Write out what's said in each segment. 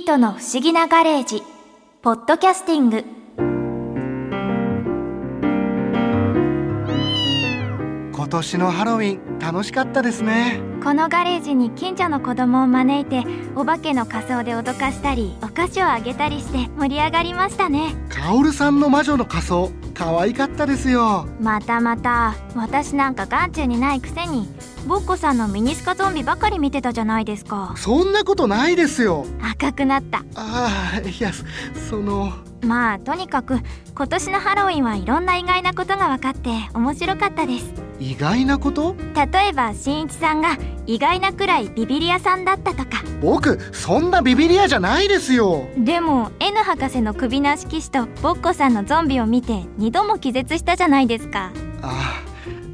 ートの不思議なガレージ、ポッドキャスティング。今年のハロウィン楽しかったですねこのガレージに近所の子供を招いて、お化けの仮装で脅かしたり、お菓子をあげたりして盛り上がりましたね。カオルさんの魔女の仮装可愛かったですよまたまた、私なんか眼中にないくせに、ボッコさんのミニスカゾンビばかり見てたじゃないですか。そんなことないですよ。赤くなった。ああいやその。まあとにかく今年のハロウィンはいろんな意外なことが分かって面白かったです。意外なこと？例えばしんいちさんが意外なくらいビビリ屋さんだったとか。僕そんなビビリアじゃないですよ。でも N 博士の首なし騎士とボッコさんのゾンビを見て2度も気絶したじゃないですか。あ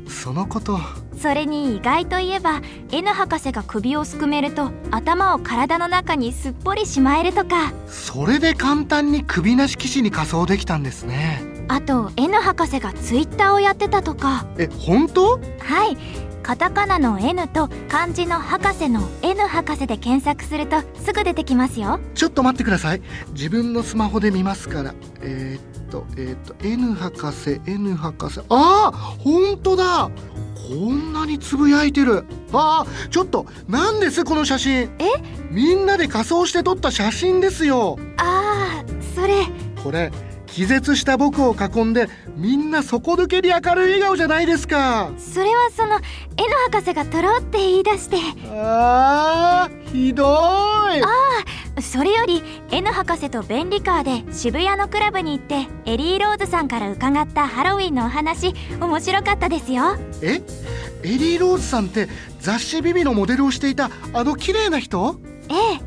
あそのことそれに意外といえば N 博士が首をすくめると頭を体の中にすっぽりしまえるとか。それで簡単に首なし騎士に仮装できたんですね。あと N 博士がツイッターをやってたとか。え本当？はい。カタカナの N と漢字の博士の N 博士で検索するとすぐ出てきますよ。ちょっと待ってください。自分のスマホで見ますから。えーっとえーっと N 博士 N 博士。ああ本当だ。こんなにつぶやいてる。あーちょっと何ですこの写真。え？みんなで仮装して撮った写真ですよ。ああそれ。これ気絶した僕を囲んでみんな底抜けに明るい笑顔じゃないですか。それはその N 博士が撮ろうって言い出して。あーひどい。それより N 博士と便利カーで渋谷のクラブに行ってエリー・ローズさんから伺ったハロウィンのお話面白かったですよ。え？エリー・ローズさんって雑誌「ビビ」のモデルをしていたあの綺麗な人？ええ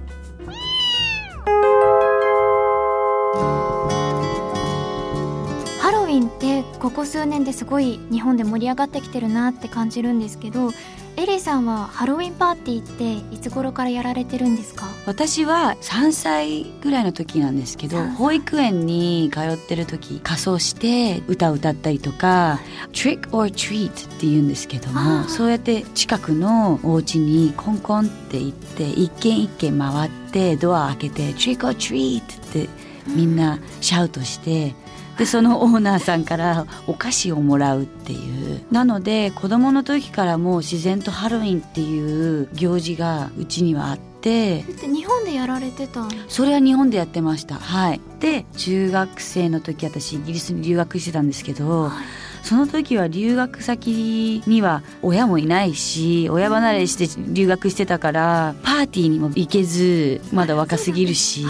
ここ数年ですごい日本で盛り上がってきてるなって感じるんですけどエリーさんはハロウィンパーティーっていつ頃からやられてるんですか？私は3歳ぐらいの時なんですけど3歳。保育園に通ってる時仮装して歌を歌ったりとか「Trick or Treat」って言うんですけどあもー。そうやって近くのお家にコンコンって行って一軒一軒回ってドア開けて「Trick or Treat」ってみんなシャウトしてでそのオーナーさんからお菓子をもらうっていう。なので子供の時からもう自然とハロウィンっていう行事がうちにはあって。って日本でやられてたん？それは日本でやってました。はい。で中学生の時私イギリスに留学してたんですけど、その時は留学先には親もいないし親離れして留学してたからパーティーにも行けずまだ若すぎるし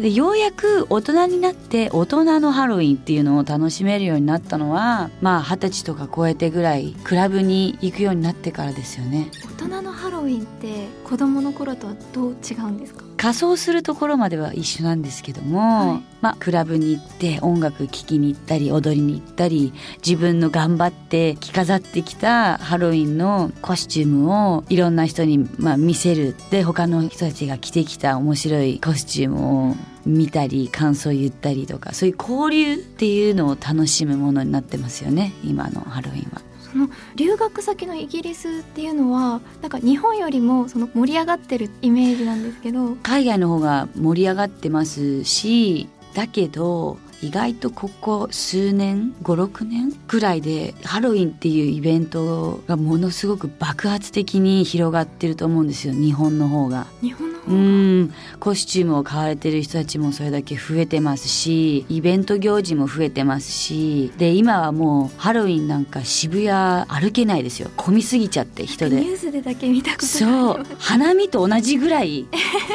でようやく大人になって大人のハロウィンっていうのを楽しめるようになったのはまあ二十歳とか超えてぐらいクラブに行くようになってからですよね。大人のハロウィンって子供の頃とはどう違うんですか？仮装するところまでは一緒なんですけども、はいまあクラブに行って音楽聴きに行ったり踊りに行ったり自分の頑張って着飾ってきたハロウィンのコスチュームをいろんな人にまあ見せるで他の人たちが着てきた面白いコスチュームを見たり感想言ったりとかそういう交流っていうのを楽しむものになってますよね今のハロウィンは。その留学先のイギリスっていうのはなんか日本よりもその盛り上がってるイメージなんですけど海外の方が盛り上がってますしだけど意外とここ数年56年くらいでハロウィンっていうイベントがものすごく爆発的に広がってると思うんですよ日本の方が。日本うがん。コスチュームを買われてる人たちもそれだけ増えてますしイベント行事も増えてますしで今はもうハロウィンなんか渋谷歩けないですよ。混みすぎちゃって人で。ニュースでだけ見たことがそう。花見と同じぐらい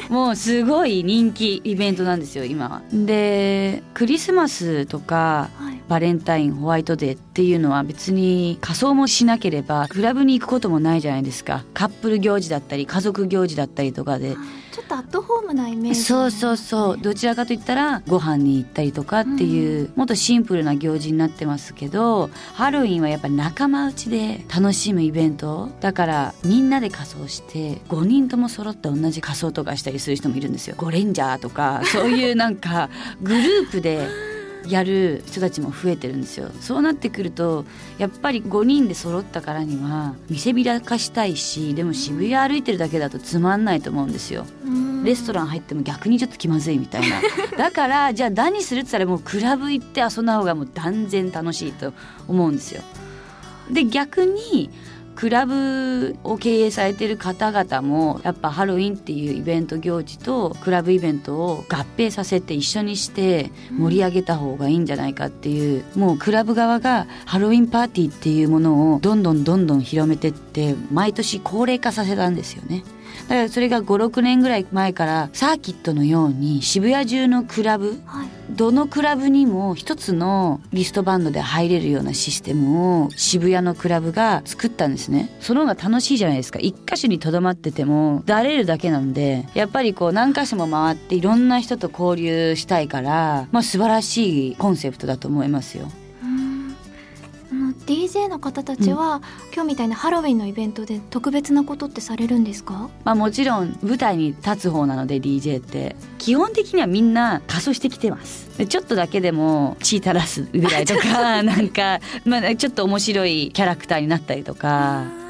もうすごい人気イベントなんですよ今は。でクリスマスとかはいバレンタインホワイトデーっていうのは別に仮装もしなければクラブに行くこともないじゃないですか。カップル行事だったり家族行事だったりとかで。ちょっとアットホームなイメージ。そうそうそう。どちらかといったらご飯に行ったりとかっていう、もっとシンプルな行事になってますけどハロウィンはやっぱ仲間内で楽しむイベント。だからみんなで仮装して5人とも揃って同じ仮装とかしたりする人もいるんですよ。ゴレンジャーとかそういうなんかグループでやる人たちも増えてるんですよ。そうなってくるとやっぱり5人で揃ったからには見せびらかしたいしでも渋谷歩いてるだけだとつまんないと思うんですよ。レストラン入っても逆にちょっと気まずいみたいな。だからじゃあ何するって言ったらもうクラブ行って遊んだ方がもう断然楽しいと思うんですよ。で逆にクラブを経営されてる方々もやっぱハロウィンっていうイベント行事とクラブイベントを合併させて一緒にして盛り上げた方がいいんじゃないかっていうもうクラブ側がハロウィンパーティーっていうものをどんどんどんどん広めてって毎年高齢化させたんですよね。だからそれが56年ぐらい前からサーキットのように渋谷中のクラブ、はい、どのクラブにも一つのリストバンドで入れるようなシステムを渋谷のクラブが作ったんですね。その方が楽しいじゃないですか。一箇所にとどまっててもだれるだけなんでやっぱりこう何箇所も回っていろんな人と交流したいからまあ素晴らしいコンセプトだと思いますよ DJ の方たちは、うん、今日みたいなハロウィンのイベントで特別なことってされるんですか、まあ、もちろん舞台に立つ方なので DJ って。基本的にはみんな仮装してきてます。ちょっとだけでも血垂らすぐらいとか なんか、まあ、ちょっと面白いキャラクターになったりとか。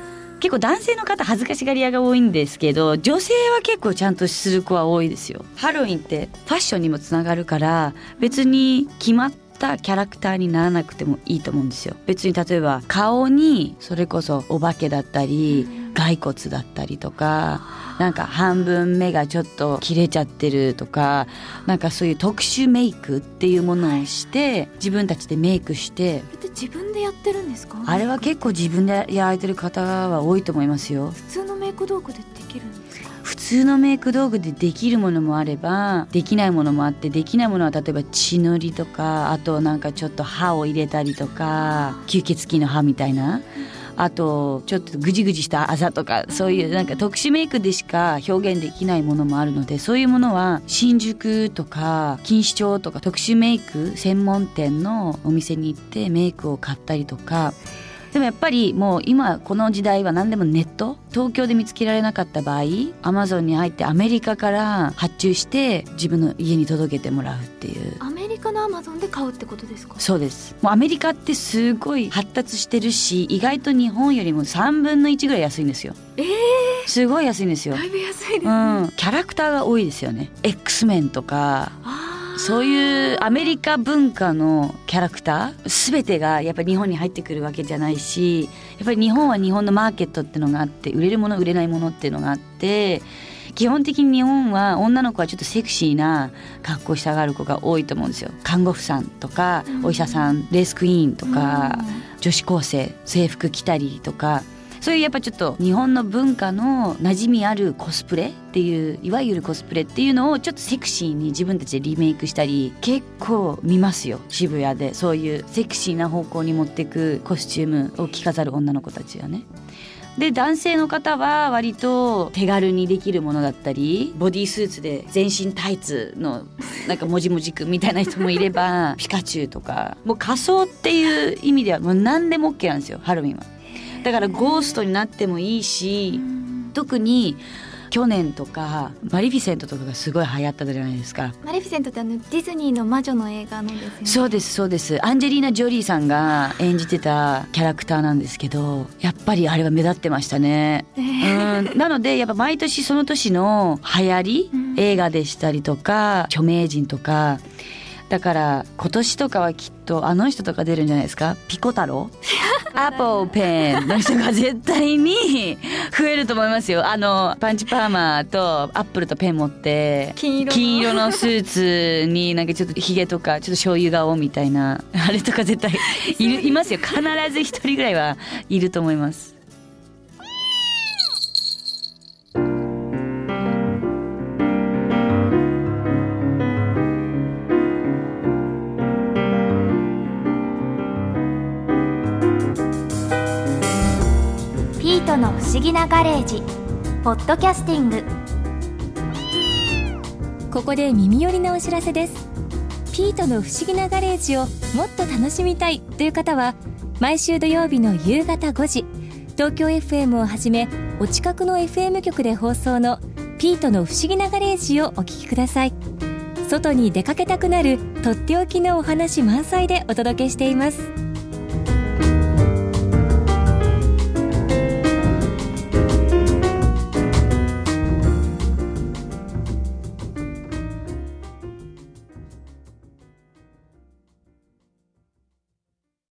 結構男性の方恥ずかしがり屋が多いんですけど女性は結構ちゃんとする子は多いですよ。ハロウィンってファッションにもつながるから別に決まっったキャラクターにならなくてもいいと思うんですよ。別に例えば顔にそれこそお化けだったり骸骨だったりとかなんか半分目がちょっと切れちゃってるとかなんかそういう特殊メイクっていうものをして、自分たちでメイクして。自分でやってるんですか？あれは結構自分でやられてる方は多いと思いますよ。普通のメイク道具でできるんです普通のメイク道具でできるものもあればできないものもあってできないものは例えば血のりとかあとなんかちょっと歯を入れたりとか吸血鬼の歯みたいな。あとちょっとぐじぐじしたあざとかそういうなんか特殊メイクでしか表現できないものもあるのでそういうものは新宿とか錦糸町とか特殊メイク専門店のお店に行ってメイクを買ったりとかでもやっぱりもう今この時代は何でもネット東京で見つけられなかった場合アマゾンに入ってアメリカから発注して自分の家に届けてもらうっていう。アメリカのアマゾンで買うってことですか？そうです。もうアメリカってすごい発達してるし意外と日本よりも3分の1ぐらい安いんですよ。えー、すごい安いんですよ。だいぶ安いです、ね、うん。キャラクターが多いですよね。X メンとかあそういうアメリカ文化のキャラクター全てがやっぱり日本に入ってくるわけじゃないしやっぱり日本は日本のマーケットっていうのがあって売れるもの売れないものっていうのがあって基本的に日本は女の子はちょっとセクシーな格好したがる子が多いと思うんですよ。看護婦さんとかお医者さんレースクイーンとか女子高生制服着たりとかそういうやっぱちょっと日本の文化の馴染みあるコスプレっていういわゆるコスプレっていうのをちょっとセクシーに自分たちでリメイクしたり結構見ますよ渋谷でそういうセクシーな方向に持っていくコスチュームを着飾る女の子たちはね。で男性の方は割と手軽にできるものだったりボディースーツで全身タイツのなんかもじもじくみたいな人もいればピカチュウとかもう仮装っていう意味ではもう何でも OK なんですよハロウィンは。だからゴーストになってもいいし特に去年とかマリフィセントとかがすごい流行ったじゃないですか。マリフィセントってあのディズニーの魔女の映画のですよね。そうですそうです。アンジェリーナ・ジョリーさんが演じてたキャラクターなんですけどやっぱりあれは目立ってましたね、えー、うん。なのでやっぱ毎年その年の流行り、うん、映画でしたりとか著名人とかだから今年とかはきっとあの人とか出るんじゃないですか？ピコ太郎？アポペン の人が絶対に増えると思いますよ。あのパンチパーマとアップルとペン持って金色の。スーツになんかちょっとひげとかちょっと醤油顔みたいな。あれとか絶対いるいますよ。必ず一人ぐらいはいると思います思議なガレージ。ポッドキャスティング。ここで耳寄りなお知らせです。ピートの不思議なガレージをもっと楽しみたい。という方は毎週土曜日の夕方5時東京 FM をはじめお近くの FM 局で放送のピートの不思議なガレージをお聞きください。外に出かけたくなるとっておきのお話満載でお届けしています。